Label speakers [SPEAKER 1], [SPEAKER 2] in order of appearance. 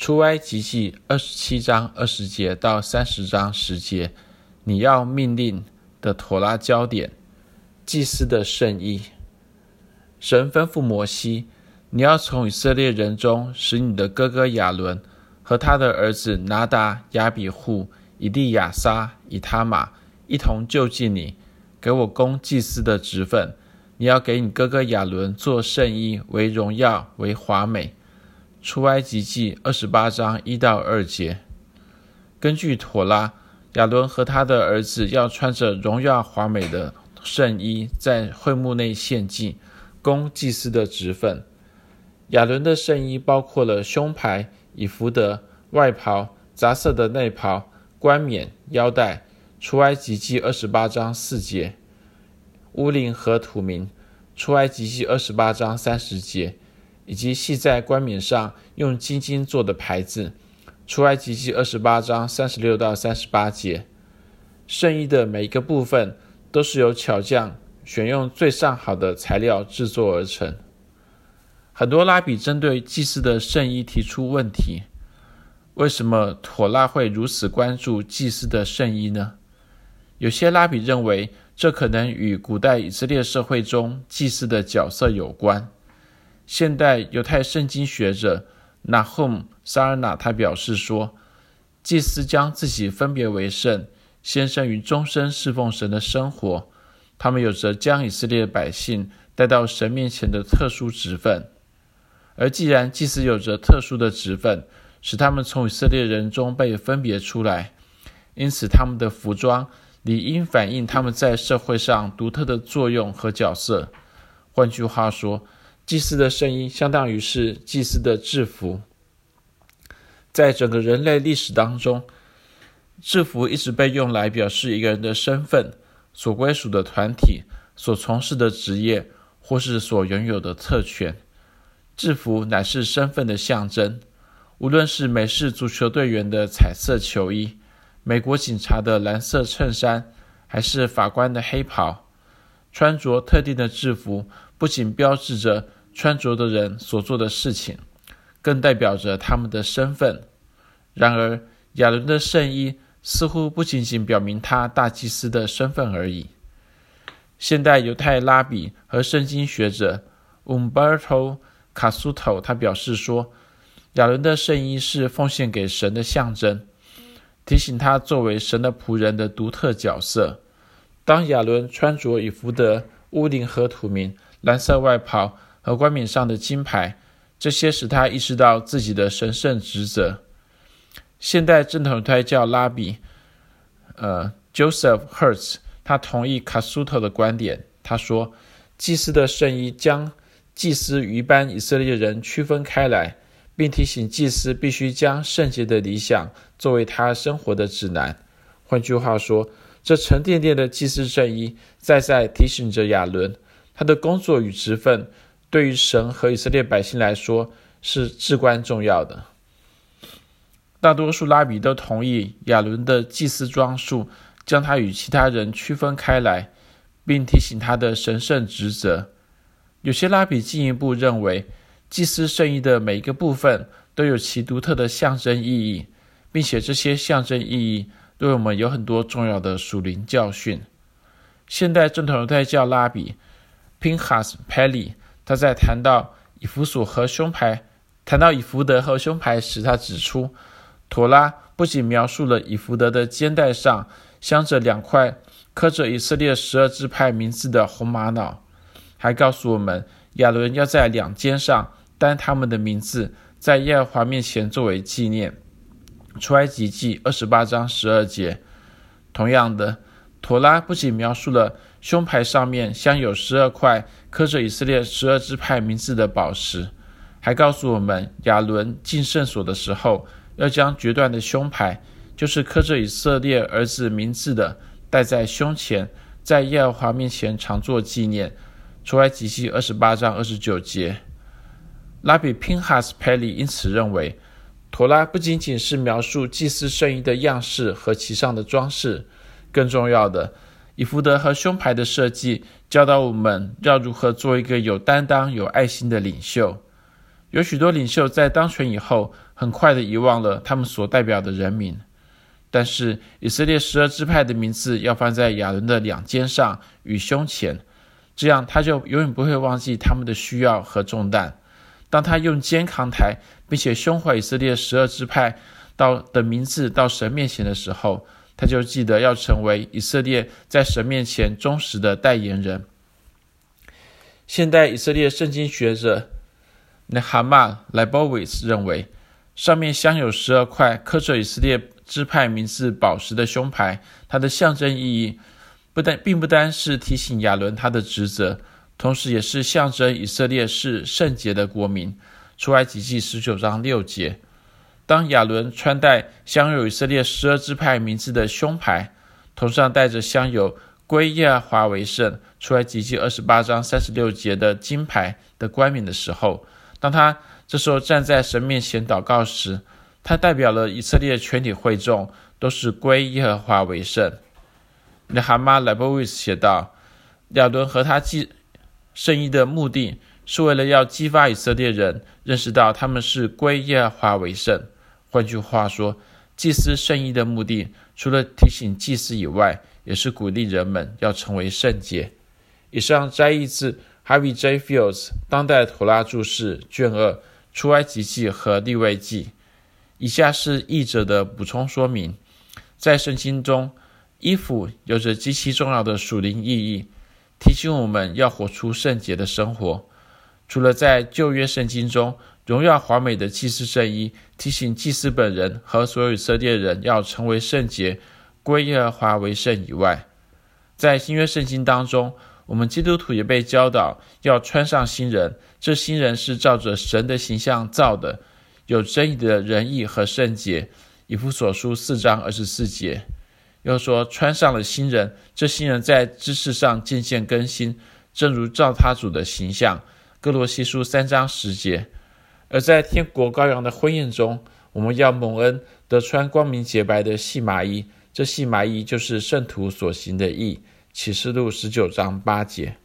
[SPEAKER 1] 出埃及记二十七章二十节到三十章十节，你要命令的妥拉焦点，祭司的圣衣。神吩咐摩西，你要从以色列人中使你的哥哥亚伦和他的儿子拿达、亚比户、以利亚撒、以他玛一同救济你，给我供祭司的职分。你要给你哥哥亚伦做圣衣，为荣耀，为华美。出埃及记二十八章一到二节，根据妥拉，亚伦和他的儿子要穿着荣耀华美的圣衣，在会幕内献祭，供祭司的职分。亚伦的圣衣包括了胸牌、以弗得、外袍、杂色的内袍、冠冕、腰带。出埃及记二十八章四节，乌陵和土明。出埃及记二十八章三十节。以及系在冠冕上用金金做的牌子，出埃及记二十八章三十六到三十八节。圣衣的每一个部分都是由巧匠选用最上好的材料制作而成。很多拉比针对祭司的圣衣提出问题：为什么妥拉会如此关注祭司的圣衣呢？有些拉比认为，这可能与古代以色列社会中祭司的角色有关。现代犹太圣经学者 Nahum Sarna 他表示说，祭司将自己分别为圣，先生于终身侍奉神的生活。他们有着将以色列百姓带到神面前的特殊职分。而既然祭司有着特殊的职分，使他们从以色列人中被分别出来，因此他们的服装理应反映他们在社会上独特的作用和角色。换句话说，祭司的声音相当于是祭司的制服。在整个人类历史当中，制服一直被用来表示一个人的身份、所归属的团体、所从事的职业或是所拥有的特权。制服乃是身份的象征。无论是美式足球队员的彩色球衣、美国警察的蓝色衬衫，还是法官的黑袍，穿着特定的制服，不仅标志着穿着的人所做的事情，更代表着他们的身份。然而，亚伦的圣衣似乎不仅仅表明他大祭司的身份而已。现代犹太拉比和圣经学者 Umberto Casuto 他表示说，亚伦的圣衣是奉献给神的象征，提醒他作为神的仆人的独特角色。当亚伦穿着以弗得、乌陵和土明、蓝色外袍，和冠冕上的金牌，这些使他意识到自己的神圣职责。现代正统犹太教拉比，呃，Joseph Hertz，他同意卡苏特的观点。他说，祭司的圣衣将祭司与一般以色列人区分开来，并提醒祭司必须将圣洁的理想作为他生活的指南。换句话说，这沉甸甸的祭司圣衣，再再提醒着亚伦，他的工作与职分。对于神和以色列百姓来说是至关重要的。大多数拉比都同意亚伦的祭司装束将他与其他人区分开来，并提醒他的神圣职责。有些拉比进一步认为，祭司圣衣的每一个部分都有其独特的象征意义，并且这些象征意义对我们有很多重要的属灵教训。现代正统犹太教拉比 Pinchas Pelly。他在谈到以弗所和胸牌，谈到以弗德和胸牌时，他指出，妥拉不仅描述了以弗德的肩带上镶着两块刻着以色列十二支派名字的红玛瑙，还告诉我们亚伦要在两肩上担他们的名字，在耶和华面前作为纪念。出埃及记二十八章十二节。同样的，妥拉不仅描述了胸牌上面镶有十二块刻着以色列十二支派名字的宝石，还告诉我们亚伦进圣所的时候，要将决断的胸牌，就是刻着以色列儿子名字的，戴在胸前，在耶和华面前常作纪念。出埃及记二十八章二十九节，拉比 Pinchas Pele 因此认为，妥拉不仅仅是描述祭司圣衣的样式和其上的装饰，更重要的。以弗得和胸牌的设计教导我们要如何做一个有担当、有爱心的领袖。有许多领袖在当选以后，很快的遗忘了他们所代表的人民。但是以色列十二支派的名字要放在亚伦的两肩上与胸前，这样他就永远不会忘记他们的需要和重担。当他用肩扛抬，并且胸怀以色列十二支派到的名字到神面前的时候，他就记得要成为以色列在神面前忠实的代言人。现代以色列圣经学者 Nehama Leibowitz 认为，上面镶有十二块刻着以色列支派名字宝石的胸牌，它的象征意义不但并不单是提醒亚伦他的职责，同时也是象征以色列是圣洁的国民。出埃及记十九章六节，当亚伦穿戴镶有以色列十二支派名字的胸牌，头上戴着镶有归耶和华为圣，出来及记二十八章三十六节的金牌的冠冕的时候，当他这时候站在神面前祷告时，他代表了以色列全体会众，都是归耶和华为圣。Nehama Leibowitz 写道：“亚伦和他祭圣衣的目的是为了要激发以色列人认识到他们是归耶和华为圣。换句话说，祭司圣衣的目的，除了提醒祭司以外，也是鼓励人们要成为圣洁。”以上摘译自 Harvey J. Fields《当代妥拉注释》卷二出埃及记和利未记。以下是译者的补充说明：在圣经中，衣服有着极其重要的属灵意义，提醒我们要活出圣洁的生活。除了在旧约圣经中荣耀华美的祭司圣衣，提醒祭司本人和所有以色列人要成为圣洁，归耶和华为圣以外，在新约圣经当中，我们基督徒也被教导要穿上新人，这新人是照着神的形象造的。有真理的仁义和圣洁，以弗所书四章二十四节，又说穿上了新人，这新人在知识上渐渐更新，正如照他主的形象，哥罗西书三章十节。而在天国羔羊的婚宴中，我们要蒙恩得穿光明洁白的细麻衣，这细麻衣就是圣徒所行的义，启示录十九章八节。